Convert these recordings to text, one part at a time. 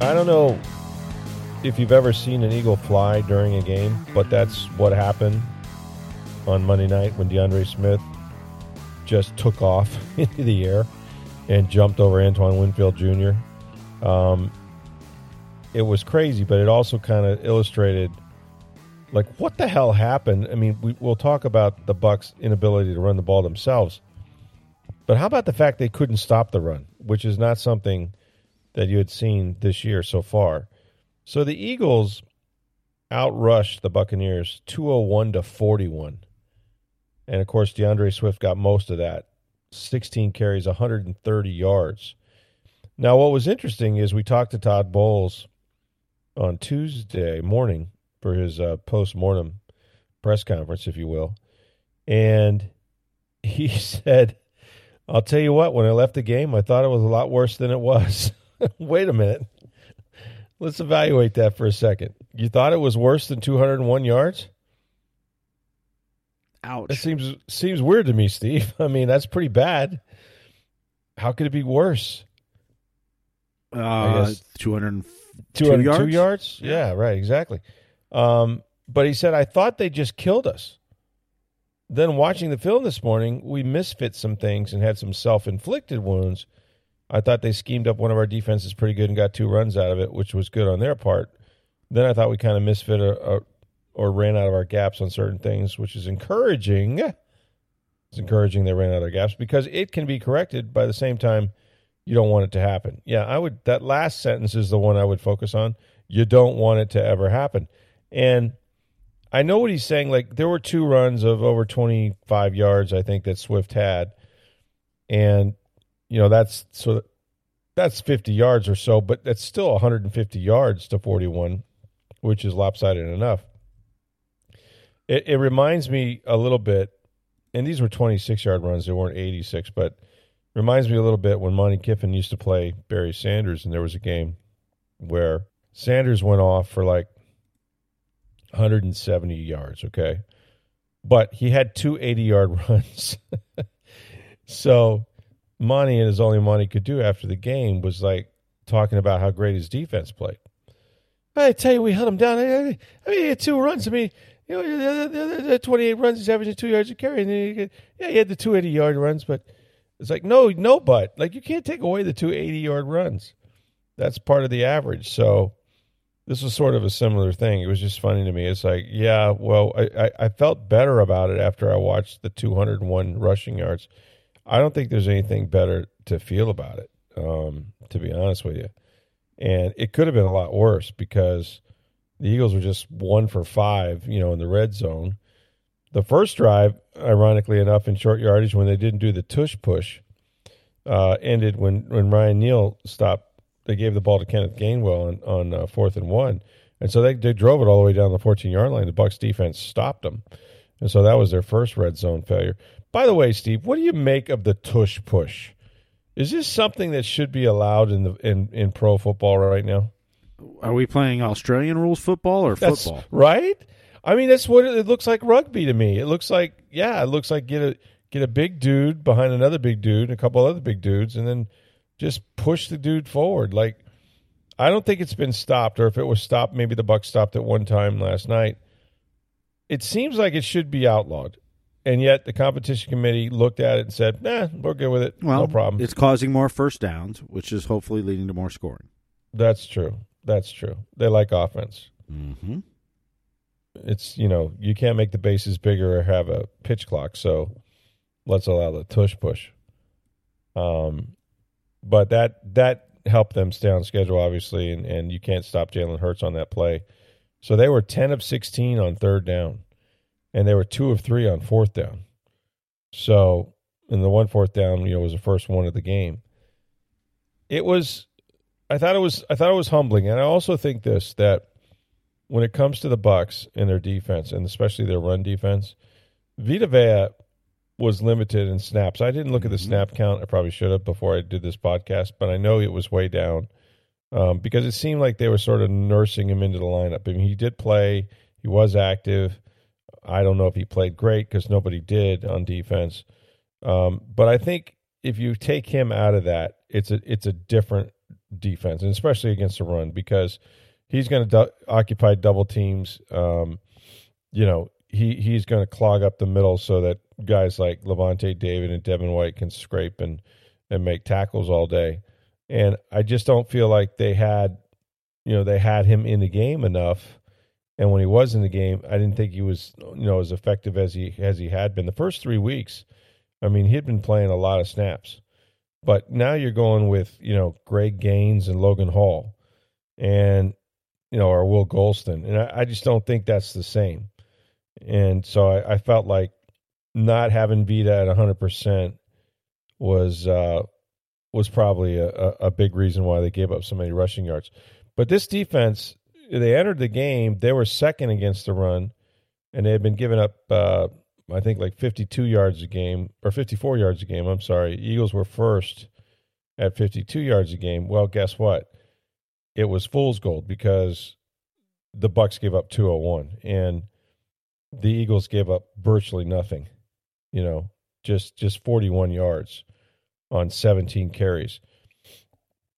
I don't know if you've ever seen an eagle fly during a game, but that's what happened on Monday night when D'Andre Swift just took off into the air and jumped over Antoine Winfield Jr. Um, it was crazy, but it also kind of illustrated like what the hell happened. I mean, we, we'll talk about the Bucs' inability to run the ball themselves, but how about the fact they couldn't stop the run, which is not something that you had seen this year so far. So the Eagles outrushed the Buccaneers 201 to 41. And of course, D'Andre Swift got most of that 16 carries, 130 yards. Now, what was interesting is we talked to Todd Bowles on Tuesday morning for his uh, post mortem press conference, if you will. And he said, I'll tell you what, when I left the game, I thought it was a lot worse than it was. Wait a minute. Let's evaluate that for a second. You thought it was worse than 201 yards? Ouch. That seems seems weird to me, Steve. I mean, that's pretty bad. How could it be worse? Uh, 202 202 yards? yards? Yeah, right, exactly. Um, but he said, I thought they just killed us. Then watching the film this morning, we misfit some things and had some self inflicted wounds. I thought they schemed up one of our defenses pretty good and got two runs out of it, which was good on their part. Then I thought we kind of misfit a, a, or ran out of our gaps on certain things, which is encouraging. It's encouraging they ran out of gaps because it can be corrected by the same time you don't want it to happen. Yeah, I would that last sentence is the one I would focus on. You don't want it to ever happen. And I know what he's saying. Like there were two runs of over 25 yards, I think that Swift had, and you know that's so that's 50 yards or so, but that's still 150 yards to 41, which is lopsided enough. It, it reminds me a little bit, and these were 26 yard runs; they weren't 86, but reminds me a little bit when Monte Kiffin used to play Barry Sanders, and there was a game where Sanders went off for like 170 yards, okay? But he had two 80 yard runs. so Monte and his only Monte could do after the game was like talking about how great his defense played. I tell you, we held him down. I mean, he had two runs. I mean, you know, the, the, the 28 runs, he's averaging two yards a carry. And then he, yeah, he had the 280 yard runs, but it's like, no, no, but like you can't take away the 280 yard runs. That's part of the average. So, this was sort of a similar thing. It was just funny to me. It's like, yeah, well, I, I, I, felt better about it after I watched the 201 rushing yards. I don't think there's anything better to feel about it, um, to be honest with you. And it could have been a lot worse because the Eagles were just one for five, you know, in the red zone. The first drive, ironically enough, in short yardage, when they didn't do the tush push, uh, ended when, when Ryan Neal stopped they gave the ball to Kenneth Gainwell on, on uh, fourth and one, and so they they drove it all the way down the 14 yard line. The Bucs defense stopped them, and so that was their first red zone failure. By the way, Steve, what do you make of the tush push? Is this something that should be allowed in the in, in pro football right now? Are we playing Australian rules football or That's, football? Right. I mean, that's what it, it looks like rugby to me. It looks like yeah, it looks like get a get a big dude behind another big dude, and a couple other big dudes, and then just push the dude forward. Like I don't think it's been stopped, or if it was stopped, maybe the buck stopped at one time last night. It seems like it should be outlawed, and yet the competition committee looked at it and said, "Nah, we're good with it. Well, no problem." It's causing more first downs, which is hopefully leading to more scoring. That's true. That's true. They like offense. Mm-hmm. It's you know you can't make the bases bigger or have a pitch clock, so let's allow the tush push. Um, but that that helped them stay on schedule, obviously, and, and you can't stop Jalen Hurts on that play. So they were ten of sixteen on third down, and they were two of three on fourth down. So and the one fourth down, you know, was the first one of the game. It was, I thought it was, I thought it was humbling, and I also think this that when it comes to the Bucs and their defense, and especially their run defense, Vita Vea was limited in snaps. I didn't look at the Mhm. snap count. I probably should have before I did this podcast, but I know it was way down um, because it seemed like they were sort of nursing him into the lineup. I mean, he did play, he was active. I don't know if he played great because nobody did on defense. Um, but I think if you take him out of that, it's a it's a different defense, and especially against the run because he's going to du- occupy double teams. Um, you know, he he's going to clog up the middle so that guys like Lavonte David and Devin White can scrape and and make tackles all day. And I just don't feel like they had, you know, they had him in the game enough. And when he was in the game, I didn't think he was, you know, as effective as he as he had been the first three weeks. I mean, he had been playing a lot of snaps, but now you're going with, you know, Greg Gaines and Logan Hall, and you know, or Will Gholston, and I, I just don't think that's the same. And so I, I felt like not having Vita at 100 percent was uh, was probably a, a, a big reason why they gave up so many rushing yards. But this defense, they entered the game, they were second against the run, and they had been giving up, uh, I think, like 52 yards a game, or 54 yards a game. I'm sorry. Eagles were first at 52 yards a game. Well, guess what? It was fool's gold because the Bucs gave up 201, and the Eagles gave up virtually nothing. You know, just just 41 yards on 17 carries.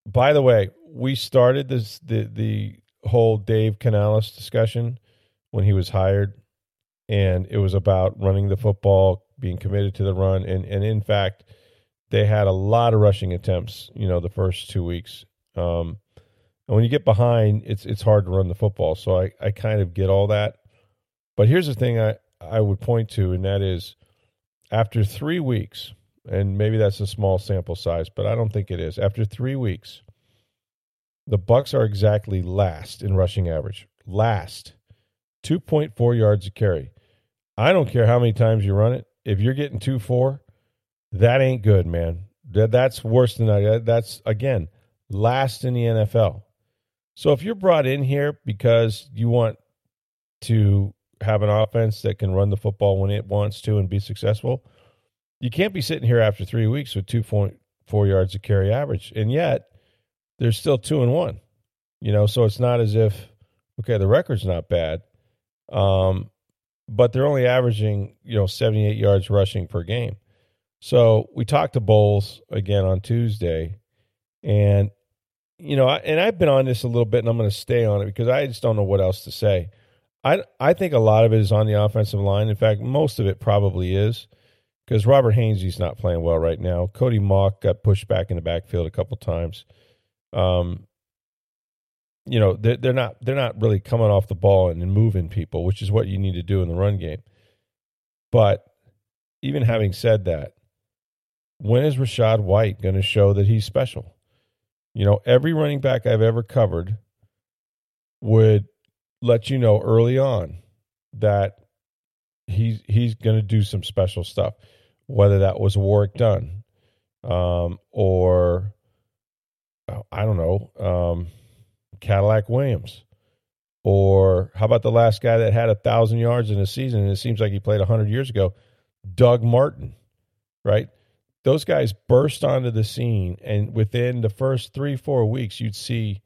By the way, we started this the the whole Dave Canales discussion when he was hired, and it was about running the football, being committed to the run, and and in fact, they had a lot of rushing attempts. You know, the first two weeks. Um, and when you get behind, it's it's hard to run the football. So I I kind of get all that. But here's the thing I I would point to, and that is after three weeks, and maybe that's a small sample size, but I don't think it is. After three weeks, the Bucs are exactly last in rushing average. Last, two point four yards a carry. I don't care how many times you run it. If you're getting two four, that ain't good, man. That that's worse than that. That's again last in the NFL. So if you're brought in here because you want to have an offense that can run the football when it wants to and be successful, you can't be sitting here after three weeks with 2.4 yards a carry average. And yet, they're still two and one. You know, so it's not as if, okay, the record's not bad, um, but they're only averaging, you know, 78 yards rushing per game. So we talked to Bowles again on Tuesday, and, you know, I, and I've been on this a little bit, and I'm going to stay on it because I just don't know what else to say. I, I think a lot of it is on the offensive line. In fact, most of it probably is because Robert Hainsey's not playing well right now. Cody Mauch got pushed back in the backfield a couple times. Um, you know, they're, they're not they're not really coming off the ball and, moving people, which is what you need to do in the run game. But even having said that, when is Rachaad White going to show that he's special? You know, every running back I've ever covered would let you know early on that he's he's going to do some special stuff, whether that was Warrick Dunn, um, or I don't know, um, Cadillac Williams, or how about the last guy that had a thousand yards in a season and it seems like he played hundred years ago, Doug Martin, right? Those guys burst onto the scene, and within the first three four weeks, you'd see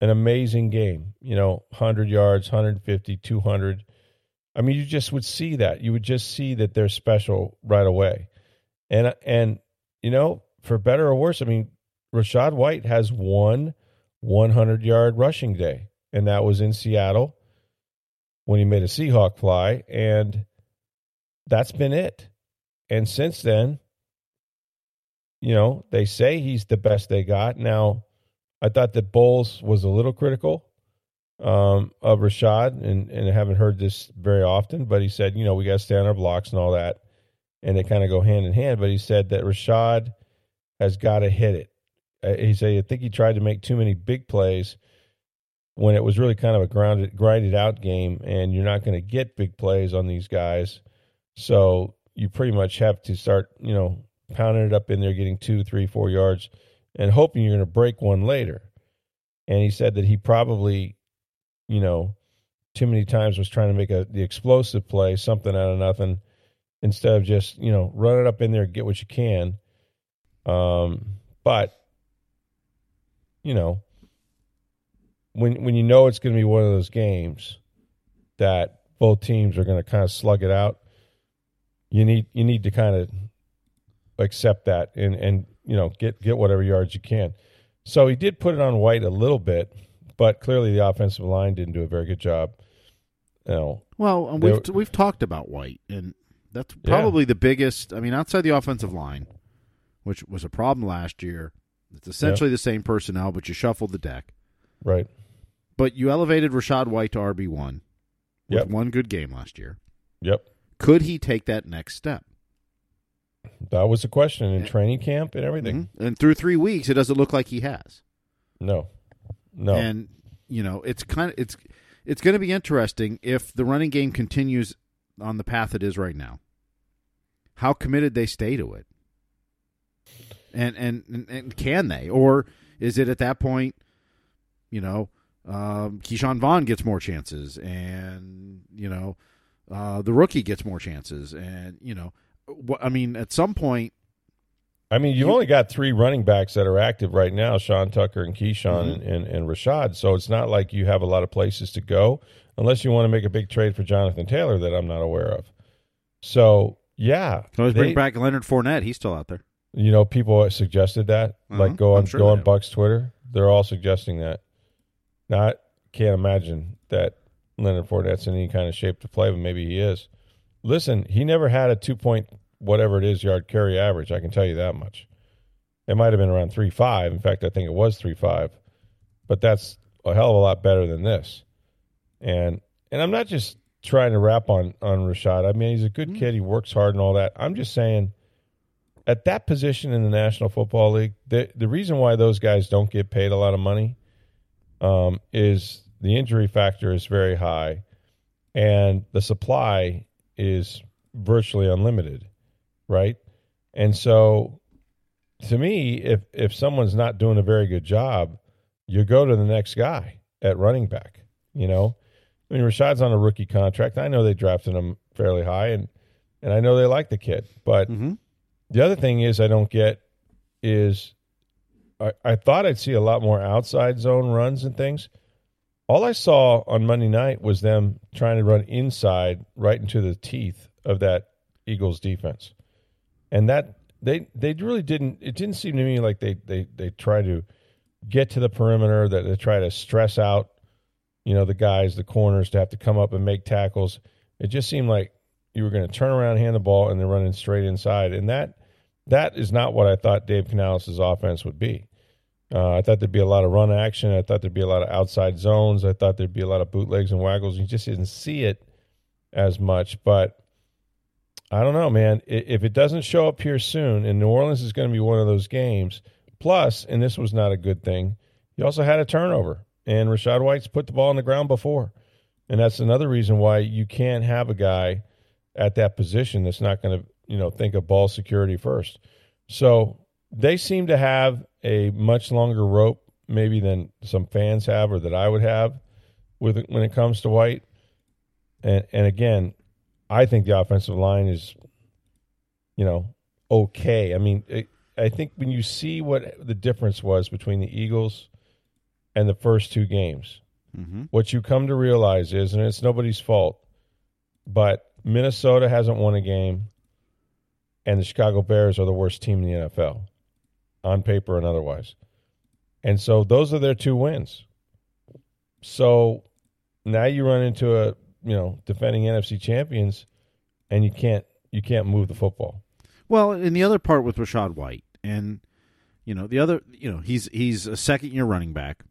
an amazing game. You know, hundred yards, 150, 200 I mean, you just would see that. You would just see that they're special right away. And and you know, for better or worse, I mean, Rachaad White has one 100 yard rushing day, and that was in Seattle when he made a Seahawk fly, and that's been it. And since then, you know, they say he's the best they got. Now, I thought that Bowles was a little critical um, of Rachaad, and, and I haven't heard this very often, but he said, you know, we got to stay on our blocks and all that, and they kind of go hand in hand. But he said that Rachaad has got to hit it. Uh, he said, I think he tried to make too many big plays when it was really kind of a grounded, grinded out game, and you're not going to get big plays on these guys. So you pretty much have to start, you know, pounding it up in there, getting two, three, four yards, and hoping you're going to break one later. And he said that he probably, you know, too many times was trying to make a the explosive play, something out of nothing, instead of just you know run it up in there, get what you can. Um, but you know, when when you know it's going to be one of those games that both teams are going to kind of slug it out, you need you need to kind of accept that and and you know get get whatever yards you can. So he did put it on White a little bit, but clearly the offensive line didn't do a very good job. You know, Well, and we've we've talked about White, and that's probably the biggest. I mean, outside the offensive line, which was a problem last year, it's essentially the same personnel, but you shuffled the deck. right? But you elevated Rachaad White to RB one with Yep. one good game last year. Yep. Could he take that next step? That was the question in training camp and everything. Mhm. And through three weeks, it doesn't look like he has. No, no. And you know, it's kind of it's it's going to be interesting if the running game continues on the path it is right now. How committed they stay to it, and and and, can they, or is it at that point, you know, um, Ke'Shawn Vaughn gets more chances, and you know, uh, the rookie gets more chances, and you know, wh- I mean, at some point, I mean, you've You- only got three running backs that are active right now: Sean Tucker and Ke'Shawn Mhm. and, and, and Rachaad. So it's not like you have a lot of places to go, unless you want to make a big trade for Jonathan Taylor that I'm not aware of. So yeah, can always they- bring back Leonard Fournette. He's still out there. You know, people suggested that. Uh-huh. Like go on sure go on. Bucs Twitter. They're all suggesting that. Now I can't imagine that Leonard Fournette's in any kind of shape to play, but maybe he is. Listen, he never had a two point whatever it is yard carry average. I can tell you that much. It might have been around three five. In fact, I think it was three five. But that's a hell of a lot better than this. And and I'm not just trying to rap on on Rachaad. I mean, he's a good kid. He works hard and all that. I'm just saying at that position in the National Football League, the the reason why those guys don't get paid a lot of money um, is the injury factor is very high, and the supply is virtually unlimited, right? And so, to me, if if someone's not doing a very good job, you go to the next guy at running back. You know, I mean, Rachaad's on a rookie contract. I know they drafted him fairly high, and and I know they like the kid, but. Mm-hmm. The other thing is I don't get is I, I thought I'd see a lot more outside zone runs and things. All I saw on Monday night was them trying to run inside right into the teeth of that Eagles defense. And that they they really didn't it didn't seem to me like they they they try to get to the perimeter that they try to stress out you know the guys the corners to have to come up and make tackles. It just seemed like you were going to turn around, hand the ball, and they're running straight inside. And that that is not what I thought Dave Canales' offense would be. Uh, I thought there'd be a lot of run action. I thought there'd be a lot of outside zones. I thought there'd be a lot of bootlegs and waggles. You just didn't see it as much. But I don't know, man. If it doesn't show up here soon, and New Orleans is going to be one of those games. Plus, and this was not a good thing, you also had a turnover, and Rachaad White's put the ball on the ground before, and that's another reason why you can't have a guy at that position that's not going to you know think of ball security first. So they seem to have a much longer rope maybe than some fans have or that I would have with when it comes to White. And and again, I think the offensive line is you know okay. I mean, it, I think when you see what the difference was between the Eagles and the first two games, Mm-hmm. what you come to realize is, and it's nobody's fault, but Minnesota hasn't won a game, and the Chicago Bears are the worst team in the NFL, on paper and otherwise. And so those are their two wins. So now you run into a you know defending NFC champions, and you can't you can't move the football. Well, and the other part with Rachaad White, and you know the other, you know he's he's a second year running back,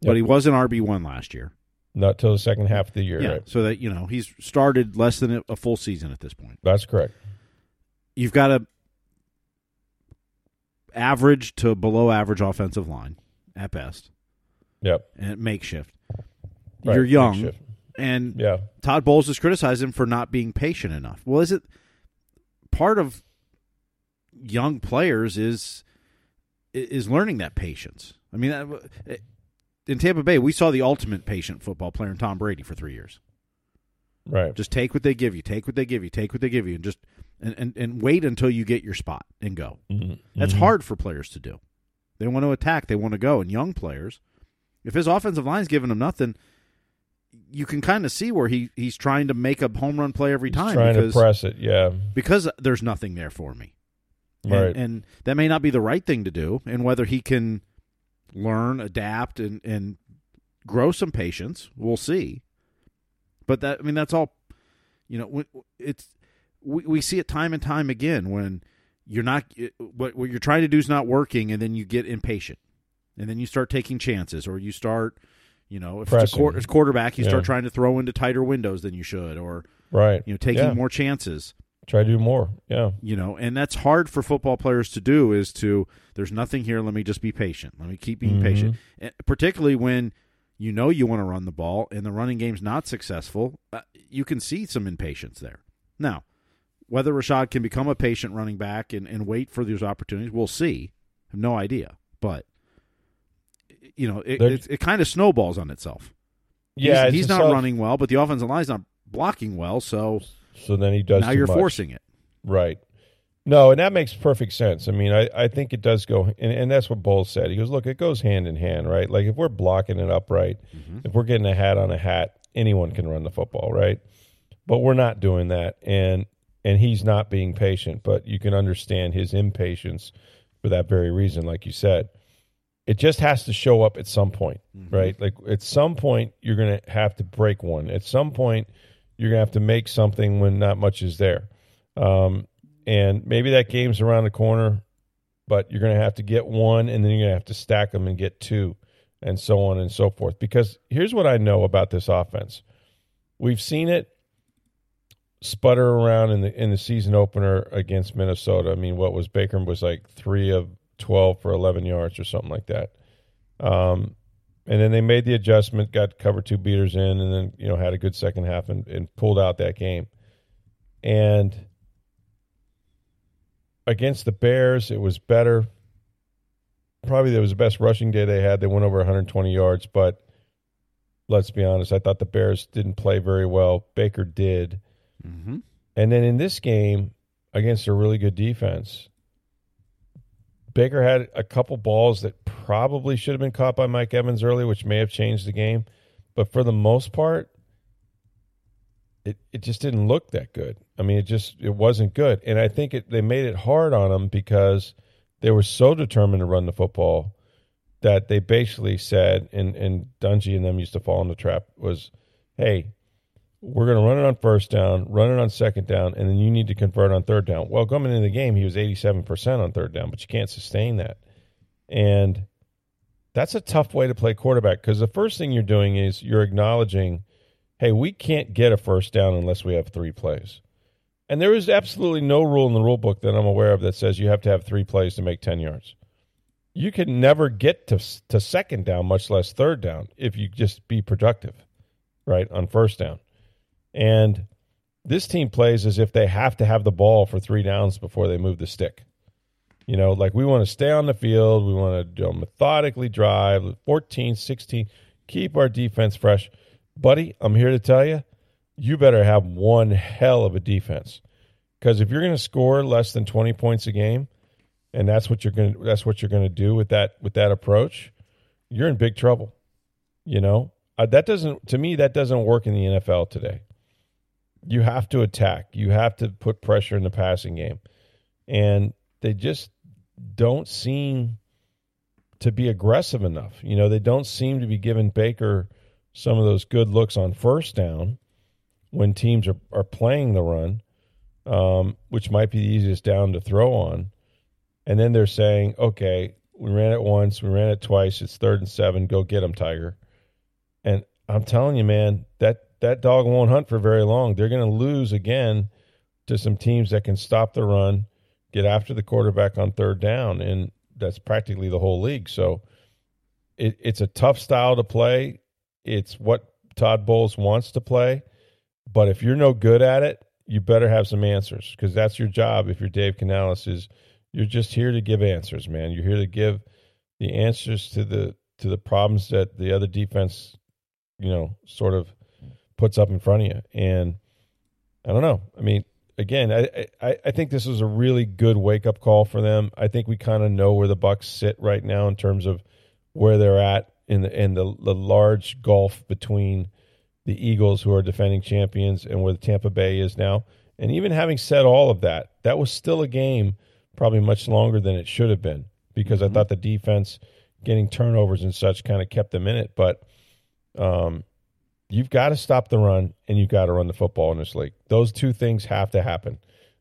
Yep. but he was an RB one last year. Not till the second half of the year, yeah, right? so that you know he's started less than a, a full season at this point. That's correct. You've got a average to below average offensive line at best, Yep. and makeshift. Right. You're young, Makeshift. and Yeah. Todd Bowles has criticized him for not being patient enough. Well, is it part of young players is is learning that patience. I mean, eh, in Tampa Bay, we saw the ultimate patient football player in Tom Brady for three years. Right. Just take what they give you, take what they give you, take what they give you, and just and, and, and wait until you get your spot and go. Mm-hmm. That's hard for players to do. They want to attack, they want to go. And young players, if his offensive line's giving him nothing, you can kind of see where he, he's trying to make a home run play every He's time trying because, to press it. Yeah. because there's nothing there for me. Right. and that may not be the right thing to do. And whether he can learn, adapt, and, and grow some patience, we'll see. But that, I mean, that's all, you know, it's, we, we see it time and time again when you're not, what, what you're trying to do is not working, and then you get impatient. And then you start taking chances, or you start, you know, if it's a Pressing. quarterback, you Yeah. start trying to throw into tighter windows than you should, or, Right. you know, taking Yeah. more chances Try to do more. Yeah. you know and that's hard for football players to do is to there's nothing here let me just be patient let me keep being Mhm. patient and particularly when you know you want to run the ball and the running game's not successful uh, you can see some impatience there now whether Rachaad can become a patient running back and, and wait for those opportunities we'll see I have no idea but you know it, it, it kind of snowballs on itself Yeah. he's, he's not self- running well but the offensive line's not blocking well so So then he does. now you're much. forcing it Right. No, and that makes perfect sense. I mean, I, I think it does go, and, and that's what Bowles said. He goes, look, it goes hand in hand, right? Like if we're blocking it up right, mm-hmm. if we're getting a hat on a hat, anyone can run the football, right? But we're not doing that, and and he's not being patient. But you can understand his impatience for that very reason, like you said. It just has to show up at some point, right? Like at some point, you're going to have to break one. At some point, you're going to have to make something when not much is there. Um, and maybe that game's around the corner, but you're going to have to get one, and then you're going to have to stack them and get two, and so on and so forth. Because here's what I know about this offense: we've seen it sputter around in the in the season opener against Minnesota. I mean, what was Baker was like three of twelve for eleven yards or something like that. Um, and then they made the adjustment, got cover two beaters in, and then you know had a good second half and, and pulled out that game. And against the Bears, it was better. Probably that was the best rushing day they had. They went over 120 yards, but let's be honest, I thought the Bears didn't play very well. Baker did. Mm-hmm. And then in this game against a really good defense, Baker had a couple balls that probably should have been caught by Mike Evans early, which may have changed the game. But for the most part, it, it just didn't look that good. I mean, it just it wasn't good. And I think it, they made it hard on him because they were so determined to run the football that they basically said, and, and Dungy and them used to fall in the trap, was, hey, we're going to run it on first down, run it on second down, and then you need to convert on third down. Well, coming into the game, he was 87% on third down, but you can't sustain that. And that's a tough way to play quarterback because the first thing you're doing is you're acknowledging, hey, we can't get a first down unless we have three plays. And there is absolutely no rule in the rule book that I'm aware of that says you have to have three plays to make 10 yards. You can never get to, to second down, much less third down, if you just be productive, right, on first down. And this team plays as if they have to have the ball for three downs before they move the stick. You know, like we want to stay on the field. We want to methodically drive 14, 16, keep our defense fresh. Buddy, I'm here to tell you, you better have one hell of a defense. Because if you're going to score less than 20 points a game, and that's what you're going to that's what you're going to do with that with that approach, you're in big trouble. You know, uh, that doesn't to me that doesn't work in the NFL today. You have to attack. You have to put pressure in the passing game. And they just don't seem to be aggressive enough. You know, they don't seem to be giving Baker some of those good looks on first down when teams are, are playing the run, um, which might be the easiest down to throw on. And then they're saying, okay, we ran it once, we ran it twice, it's third and seven, go get them, Tiger. And I'm telling you, man, that that dog won't hunt for very long. They're going to lose again to some teams that can stop the run, get after the quarterback on third down, and that's practically the whole league. So it, it's a tough style to play. It's what Todd Bowles wants to play, but if you're no good at it, you better have some answers because that's your job. If you're Dave Canales, is you're just here to give answers, man. You're here to give the answers to the to the problems that the other defense, you know, sort of puts up in front of you. And I don't know. I mean, again, I I, I think this was a really good wake up call for them. I think we kind of know where the Bucs sit right now in terms of where they're at in the in the, the large gulf between the Eagles, who are defending champions, and where the Tampa Bay is now. And even having said all of that, that was still a game probably much longer than it should have been because mm-hmm. I thought the defense getting turnovers and such kind of kept them in it. But um, you've got to stop the run and you've got to run the football in this league. Those two things have to happen,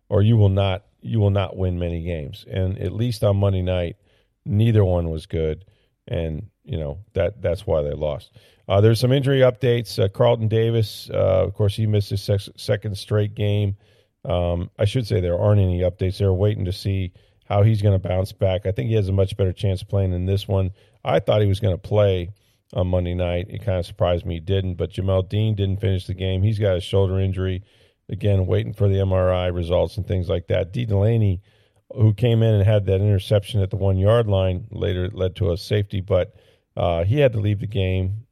or you will not you will not win many games. And at least on Monday night, neither one was good, and you know that that's why they lost. Uh, there's some injury updates. Uh, Carlton Davis, uh, of course, he missed his sec- second straight game. Um, I should say there aren't any updates. They're waiting to see how he's going to bounce back. I think he has a much better chance of playing in this one. I thought he was going to play on Monday night. It kind of surprised me he didn't, but Jamel Dean didn't finish the game. He's got a shoulder injury. Again, waiting for the MRI results and things like that. Dee Delaney, who came in and had that interception at the one yard line, later led to a safety, but uh, he had to leave the game.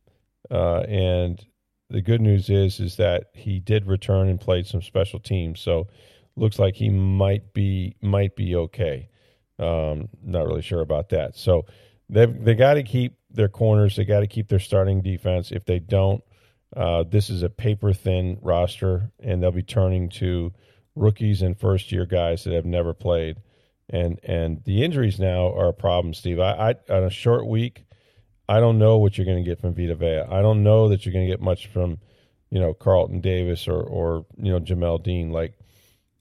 Uh, and the good news is is that he did return and played some special teams. So looks like he might be might be okay. Um, not really sure about that. So they they got to keep their corners. They got to keep their starting defense. If they don't, uh, this is a paper thin roster, and they'll be turning to rookies and first year guys that have never played. And and the injuries now are a problem, Steve. I, I on a short week, I don't know what you're going to get from Vita Vea. I don't know that you're going to get much from, you know, Carlton Davis or or you know Jamel Dean. Like,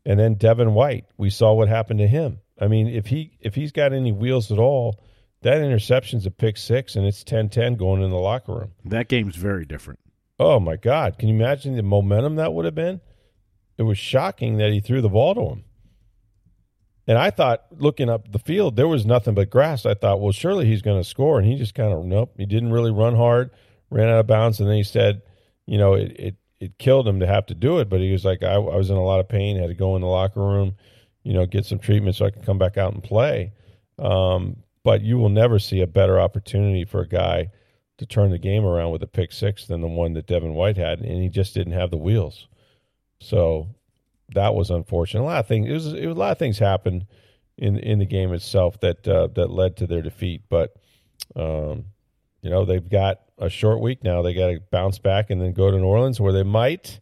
and then Devin White. We saw what happened to him. I mean, if he if he's got any wheels at all, that interception's a pick six, and it's 10-10 going in the locker room. That game's very different. Oh my God! Can you imagine the momentum that would have been? It was shocking that he threw the ball to him. And I thought, looking up the field, there was nothing but grass. I thought, well, surely he's going to score. And he just kind of, nope, he didn't really run hard, ran out of bounds. And then he said, you know, it, it, it killed him to have to do it. But he was like, I, I was in a lot of pain, had to go in the locker room, you know, get some treatment so I could come back out and play. Um, but you will never see a better opportunity for a guy to turn the game around with a pick six than the one that Devin White had. And he just didn't have the wheels. So that was unfortunate. A lot of things. It was, it was a lot of things happened in in the game itself that uh, that led to their defeat. But um, you know they've got a short week now. They got to bounce back and then go to New Orleans, where they might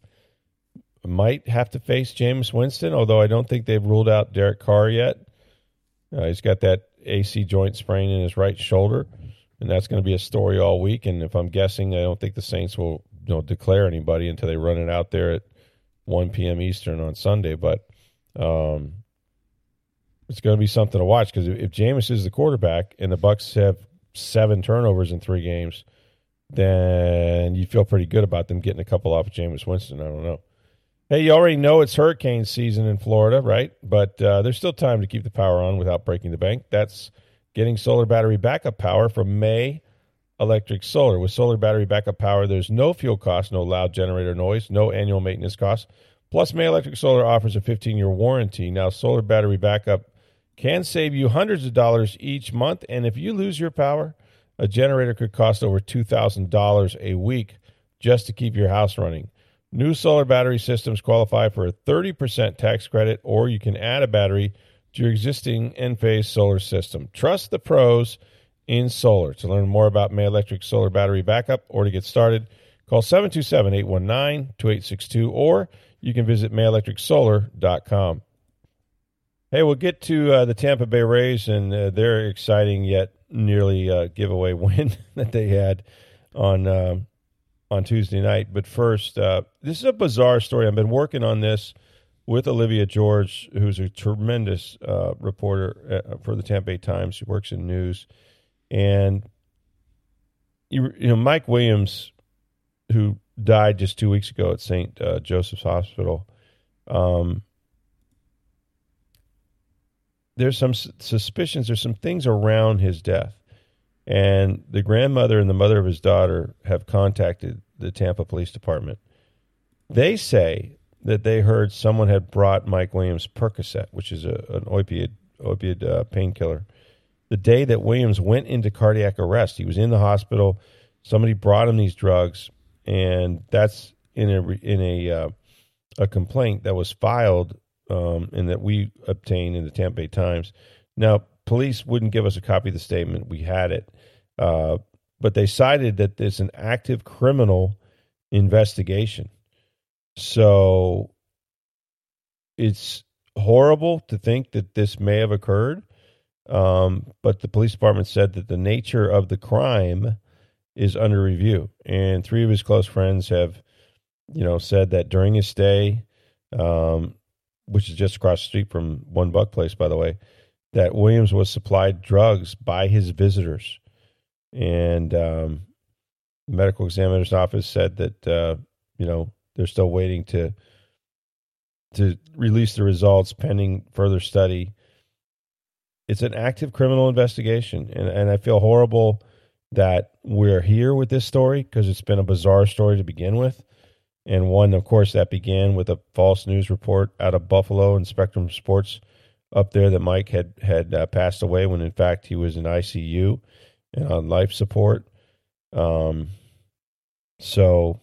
might have to face Jameis Winston. Although I don't think they've ruled out Derek Carr yet. Uh, he's got that AC joint sprain in his right shoulder, and that's going to be a story all week. And if I'm guessing, I don't think the Saints will you know declare anybody until they run it out there at 1 p.m. Eastern on Sunday. But um, it's going to be something to watch because if Jameis is the quarterback and the Bucs have seven turnovers in three games, then you feel pretty good about them getting a couple off of Jameis Winston. I don't know. Hey, you already know it's hurricane season in Florida, right? But uh, there's still time to keep the power on without breaking the bank. That's getting solar battery backup power from May Electric Solar. With solar battery backup power, there's no fuel cost, no loud generator noise, no annual maintenance costs. Plus, May Electric Solar offers a 15 year warranty. Now, solar battery backup can save you hundreds of dollars each month. And if you lose your power, a generator could cost over $2,000 a week just to keep your house running. New solar battery systems qualify for a 30% tax credit, or you can add a battery to your existing Enphase solar system. Trust the pros in solar. To learn more about May Electric Solar Battery Backup or to get started, call 727 819 2862 or you can visit mayelectricsolar.com. Hey, we'll get to uh, the Tampa Bay Rays and uh, their exciting yet nearly uh, giveaway win that they had on um, on Tuesday night. But first, uh, this is a bizarre story. I've been working on this with Olivia George, who's a tremendous uh, reporter uh, for the Tampa Bay Times. She works in news and you, you know Mike Williams, who died just two weeks ago at St. Uh, Joseph's Hospital. Um, there's some suspicions. There's some things around his death, and the grandmother and the mother of his daughter have contacted the Tampa Police Department. They say that they heard someone had brought Mike Williams Percocet, which is a, an opiate opiate uh, painkiller. The day that Williams went into cardiac arrest, he was in the hospital. Somebody brought him these drugs, and that's in a in a uh, a complaint that was filed um, and that we obtained in the Tampa Bay Times. Now, police wouldn't give us a copy of the statement. We had it, uh, but they cited that there's an active criminal investigation. So it's horrible to think that this may have occurred. Um, but the police department said that the nature of the crime is under review. And three of his close friends have, you know, said that during his stay, um, which is just across the street from One Buc Place, by the way, that Williams was supplied drugs by his visitors. And um, the medical examiner's office said that, uh, you know, they're still waiting to to release the results pending further study. It's an active criminal investigation, and, and I feel horrible that we're here with this story because it's been a bizarre story to begin with. And one, of course, that began with a false news report out of Buffalo and Spectrum Sports up there that Mike had had uh, passed away when in fact he was in ICU and on life support. Um, so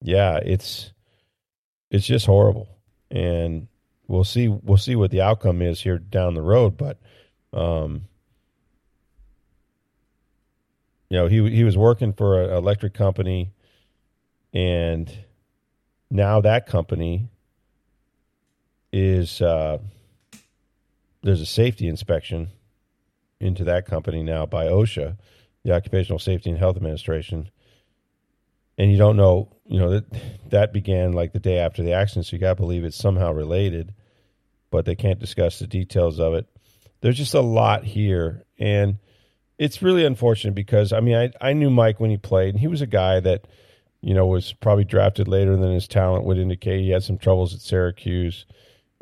yeah, it's it's just horrible and we'll see we'll see what the outcome is here down the road. But um, you know, he he was working for an electric company, and now that company is uh, there's a safety inspection into that company now by OSHA, the Occupational Safety and Health Administration, and you don't know, you know that that began like the day after the accident, so you got to believe it's somehow related, but they can't discuss the details of it. There's just a lot here, and it's really unfortunate because I mean I I knew Mike when he played, and he was a guy that you know was probably drafted later than his talent would indicate. He had some troubles at Syracuse.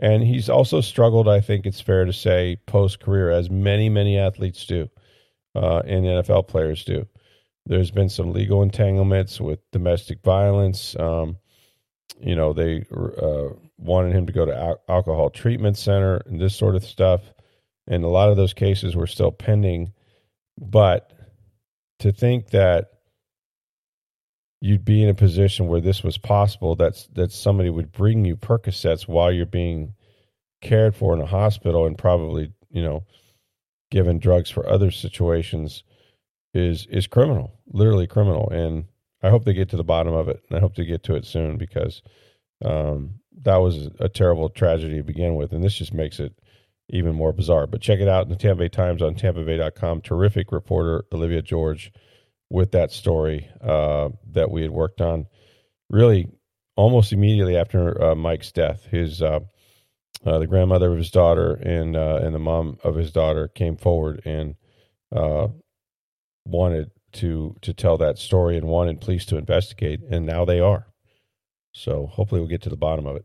And he's also struggled, I think it's fair to say, post career, as many, many athletes do uh, and NFL players do. There's been some legal entanglements with domestic violence. Um, you know, they uh, wanted him to go to al- alcohol treatment center and this sort of stuff. And a lot of those cases were still pending. But to think that you'd be in a position where this was possible, that's that somebody would bring you Percocets while you're being cared for in a hospital and probably, you know, given drugs for other situations is is criminal, literally criminal. And I hope they get to the bottom of it, and I hope they get to it soon because um, that was a terrible tragedy to begin with, and this just makes it even more bizarre. But check it out in the Tampa Bay Times on TampaBay.com. Terrific reporter Olivia George with that story uh, that we had worked on, really almost immediately after uh, Mike's death. His uh, uh the grandmother of his daughter and uh, and the mom of his daughter came forward and uh, wanted to to tell that story and wanted police to investigate, and now they are. So hopefully we'll get to the bottom of it.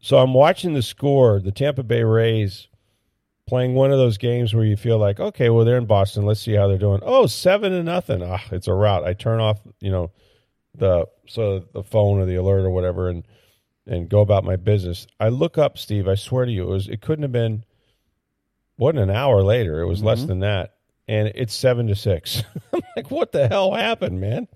So I'm watching the score, the Tampa Bay Rays playing one of those games where you feel like, okay, well they're in Boston, let's see how they're doing. Oh, seven to nothing. Ah, it's a rout. I turn off, you know, the so the phone or the alert or whatever and and go about my business. I look up, Steve. I swear to you, it was it couldn't have been wasn't an hour later. It was mm-hmm. less than that, and it's seven to six. I'm like, what the hell happened, man?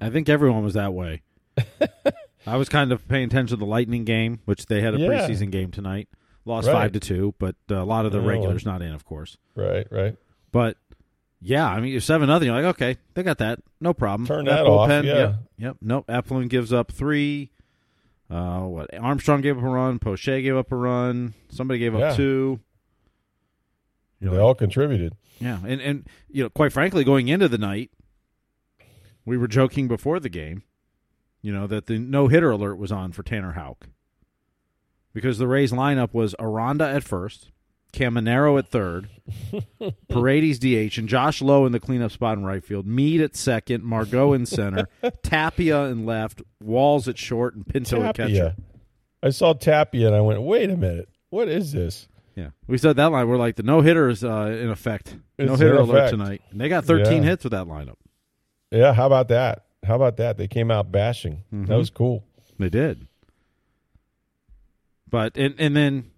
I think everyone was that way. I was kind of paying attention to the Lightning game, which they had a yeah. preseason game tonight. Lost right. five to two, but a lot of the oh, regulars not in, of course. Right, right. But yeah, I mean, you're seven nothing. You're like, okay, they got that, no problem. Turn that, that off. Yeah. Yep, yep. Nope. Eflin gives up three. Uh, what? Armstrong gave up a run. Poche gave up a run. Somebody gave yeah. up two. You know, they all contributed. Yeah, and and you know, quite frankly, going into the night, We were joking before the game, you know, that the no hitter alert was on for Tanner Houck because the Rays lineup was Aranda at first, Caminero at third, Paredes DH, and Josh Lowe in the cleanup spot in right field, Mead at second, Margot in center, Tapia in left, Walls at short, and Pinto at catcher. I saw Tapia and I went, wait a minute, what is this? Yeah, we said that line. We're like the no hitter is uh, in effect. No hitter alert effect. tonight. And they got 13 Yeah. hits with that lineup. Yeah, how about that? How about that? They came out bashing. Mm-hmm. That was cool. They did. But and and then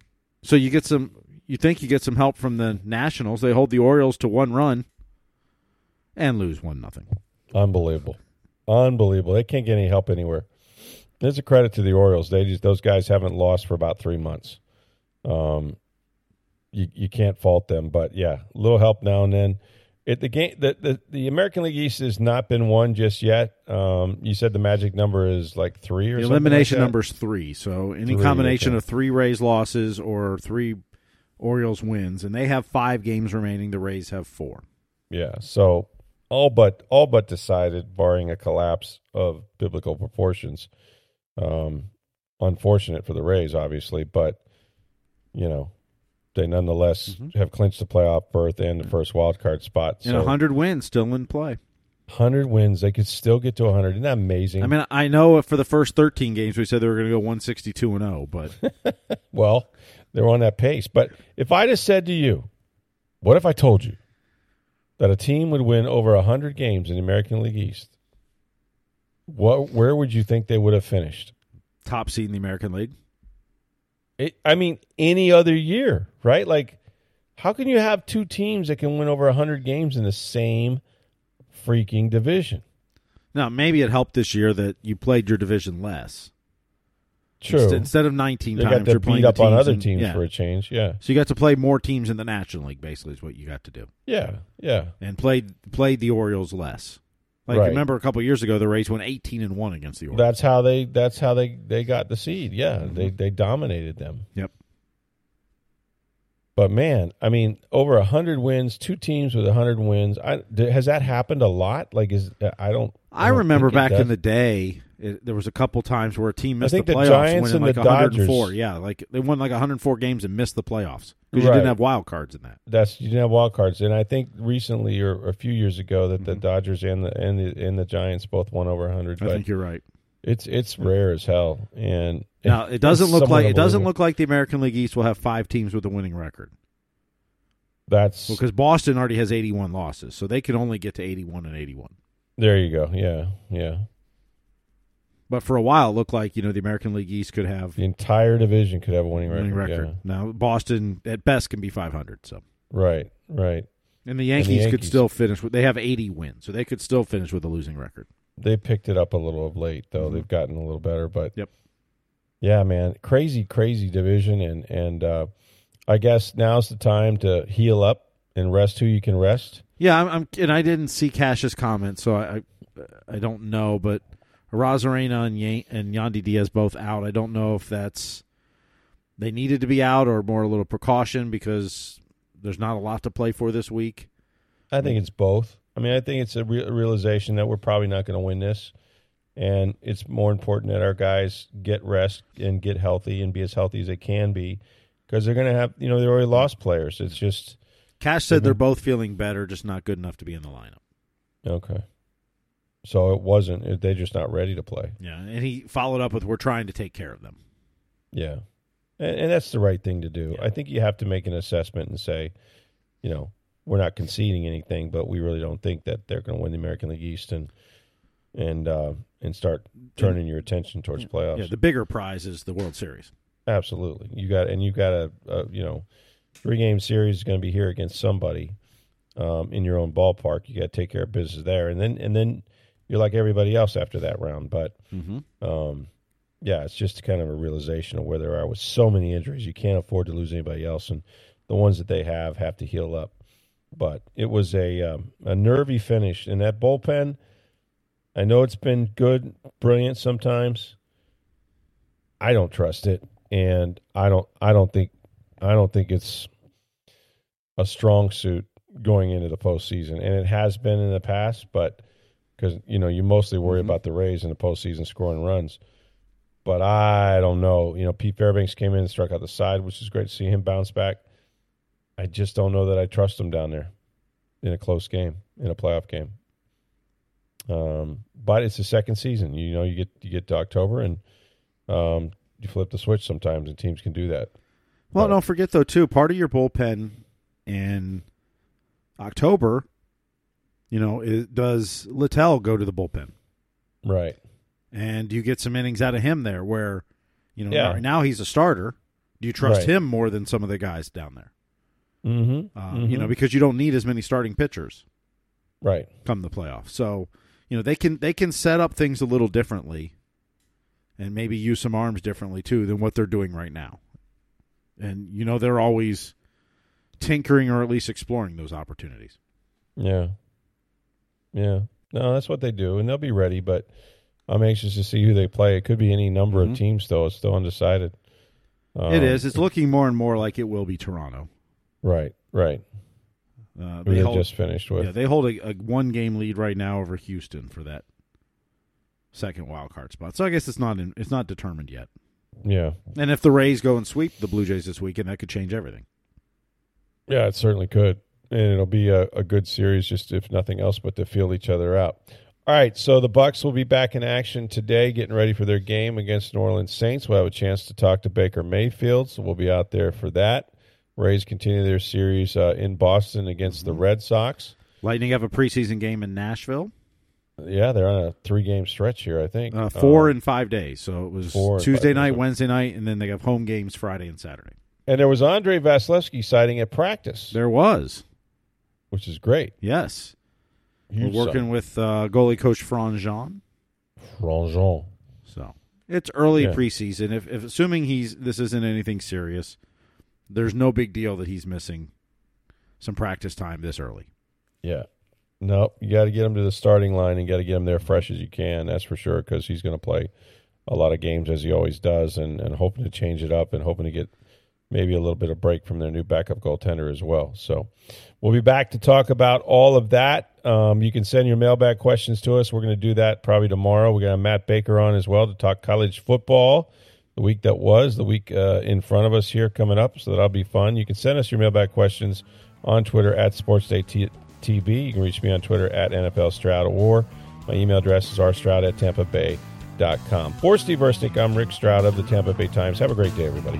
so you get some you think you get some help from the Nationals. They hold the Orioles to one run and lose one nothing. Unbelievable. Unbelievable. They can't get any help anywhere. There's a credit to the Orioles. They just those guys haven't lost for about three months. Um, you you can't fault them, but yeah, a little help now and then. It the game the, the the American League East has not been won just yet. Um, you said the magic number is like three or The something elimination like that? number's three. So any Three, combination okay. of three Rays losses or three Orioles wins, and they have five games remaining. The Rays have four. Yeah, so all but all but decided, barring a collapse of biblical proportions. Um, unfortunate for the Rays, obviously, but you know they nonetheless mm-hmm. have clinched the playoff berth and the mm. first wild card spot. And So a hundred wins still in play. hundred wins, they could still get to hundred. Isn't that amazing? I mean, I know for the first thirteen games we said they were going to go one sixty two and zero, but well, they're on that pace. But if I just said to you, what if I told you that a team would win over hundred games in the American League East? What, where would you think they would have finished? top seed in the American League. It, I mean, any other year, right? Like, how can you have two teams that can win over 100 games in the same freaking division? Now, maybe it helped this year that you played your division less. True. Instead, instead of 19 they times, got to you're beat up on other teams yeah. for a change. Yeah. So you got to play more teams in the National League. Basically, is what you got to do, Yeah. Yeah. and played played the Orioles less. Like Right. remember a couple years ago, the Rays went 18 and one against the Orioles. That's how they that's how they they got the seed. Yeah. Mm-hmm. They they dominated them. yep. But man, I mean, over 100 wins, two teams with 100 wins. I has that happened a lot? Like is I don't I, don't remember back in the day, it, there was a couple times where a team missed think the the playoffs, Giants winning and like the 104. Dodgers- Yeah, like they won like 104 games and missed the playoffs because you didn't have wild cards in that. That's you didn't have wild cards, and I think recently or a few years ago that the Mm-hmm. Dodgers and the and the and the Giants both won over hundred. I think you're right. it's it's rare as hell, and Now it doesn't look like it doesn't look like the American League East will have five teams with a winning record That's because Boston already has 81 losses, so they can only get to 81 and 81. there. You go. Yeah, yeah. But for a while, it looked like you know the American League East could have The entire division could have a winning record. record. Now Boston at best can be 500. So Yeah. Right, right. and the Yankees, could Yankees. still finish with they have 80 wins, so they could still finish with a losing record. They picked it up a little of late, though. They've gotten a little better, but Mm-hmm. Yep. yeah, man, crazy, crazy division, and and uh, I guess now's the time to heal up and rest who you can rest. Yeah, I'm, I'm and I didn't see Cash's comment, so I I, I don't know, but Arozarena and Yan, and Yandy Diaz both out. I don't know if that's they needed to be out or more a little precaution because there's not a lot to play for this week. I think it's both. I mean, I think it's a, re- a realization that we're probably not going to win this, and it's more important that our guys get rest and get healthy and be as healthy as they can be, because they're going to have, you know, they already lost players. It's just Cash said they're both feeling better, just not good enough to be in the lineup. okay. So it wasn't. it- They're just not ready to play. Yeah, and he followed up with, "We're trying to take care of them." Yeah, and, and that's the right thing to do. I think you have to make an assessment and say, you know, we're not conceding anything, but we really don't think that they're going to win the American League East and and uh, and start turning your attention towards playoffs. Yeah, the bigger prize is the World Series. Absolutely, you got and you got a, a you know three game series is going to be here against somebody um, in your own ballpark. You got to take care of business there, and then and then you're like everybody else after that round. But Mm-hmm. um, yeah, it's just kind of a realization of where they are with so many injuries. You can't afford to lose anybody else, and the ones that they have have to heal up. But it was a um, a nervy finish, and that bullpen. I know it's been good, brilliant sometimes. I don't trust it, and I don't. I don't think. I don't think it's a strong suit going into the postseason, and it has been in the past. But because you know you mostly worry Mm-hmm. about the Rays in the postseason scoring runs. But I don't know. You know, Pete Fairbanks came in and struck out the side, which is great to see him bounce back. I just don't know that I trust him down there in a close game, in a playoff game. Um, but it's the second season. You know, you get you get to October and um, you flip the switch sometimes, and teams can do that. Well, But- don't forget though too. Part of your bullpen in October, you know, does Littell go to the bullpen, Right. and you get some innings out of him there? Where, you know, Yeah. now, now he's a starter. Do you trust Right. him more than some of the guys down there? Mm-hmm. Uh, You know, because you don't need as many starting pitchers right. come the playoffs. So, you know, they can they can set up things a little differently, and maybe use some arms differently too than what they're doing right now. And you know, they're always tinkering or at least exploring those opportunities. Yeah. Yeah. No, that's what they do, and they'll be ready. But I'm anxious to see who they play. It could be any number Mhm. of teams, though. It's still undecided. Um, it is. It's looking more and more like it will be Toronto. right. Right. Uh, they they hold, just finished with. yeah, they hold a, a one game lead right now over Houston for that second wild card spot. So I guess it's not in, it's not determined yet. yeah. And if the Rays go and sweep the Blue Jays this weekend, that could change everything. Yeah, it certainly could. And it'll be a, a good series, just if nothing else, but to feel each other out. All right, so the Bucs will be back in action today, getting ready for their game against New Orleans Saints. We'll have a chance to talk to Baker Mayfield, so we'll be out there for that. Rays continue their series uh, in Boston against the Red Sox. Lightning have a preseason game in Nashville. Yeah, they're on a three-game stretch here, I think. Uh, four Um, in five days. So it was Tuesday night, days. Wednesday night, and then they have home games Friday and Saturday. and there was Andrei Vasilevskiy sighting at practice, There was. Which is great. Yes. Huge We're working with uh, goalie coach Frantz Jean. Franjean. So it's early Yeah. preseason. If, if assuming he's this isn't anything serious, there's no big deal that he's missing some practice time this early. Yeah. No, you got to get him to the starting line and got to get him there fresh as you can. That's for sure because he's going to play a lot of games as he always does, and, and hoping to change it up and hoping to get maybe a little bit of break from their new backup goaltender as well. So we'll be back to talk about all of that. Um, you can send your mailbag questions to us. We're going to do that probably tomorrow. To have Matt Baker on as well to talk college football. The week that was, the week uh, in front of us here coming up, so that'll be fun. You can send us your mailbag questions on Twitter at SportsDayTB. You can reach me on Twitter at NFL Stroud, or my email address is rstroud at tampa bay.com. For Steve Versnick, I'm Rick Stroud of the Tampa Bay Times. Have a great day, everybody.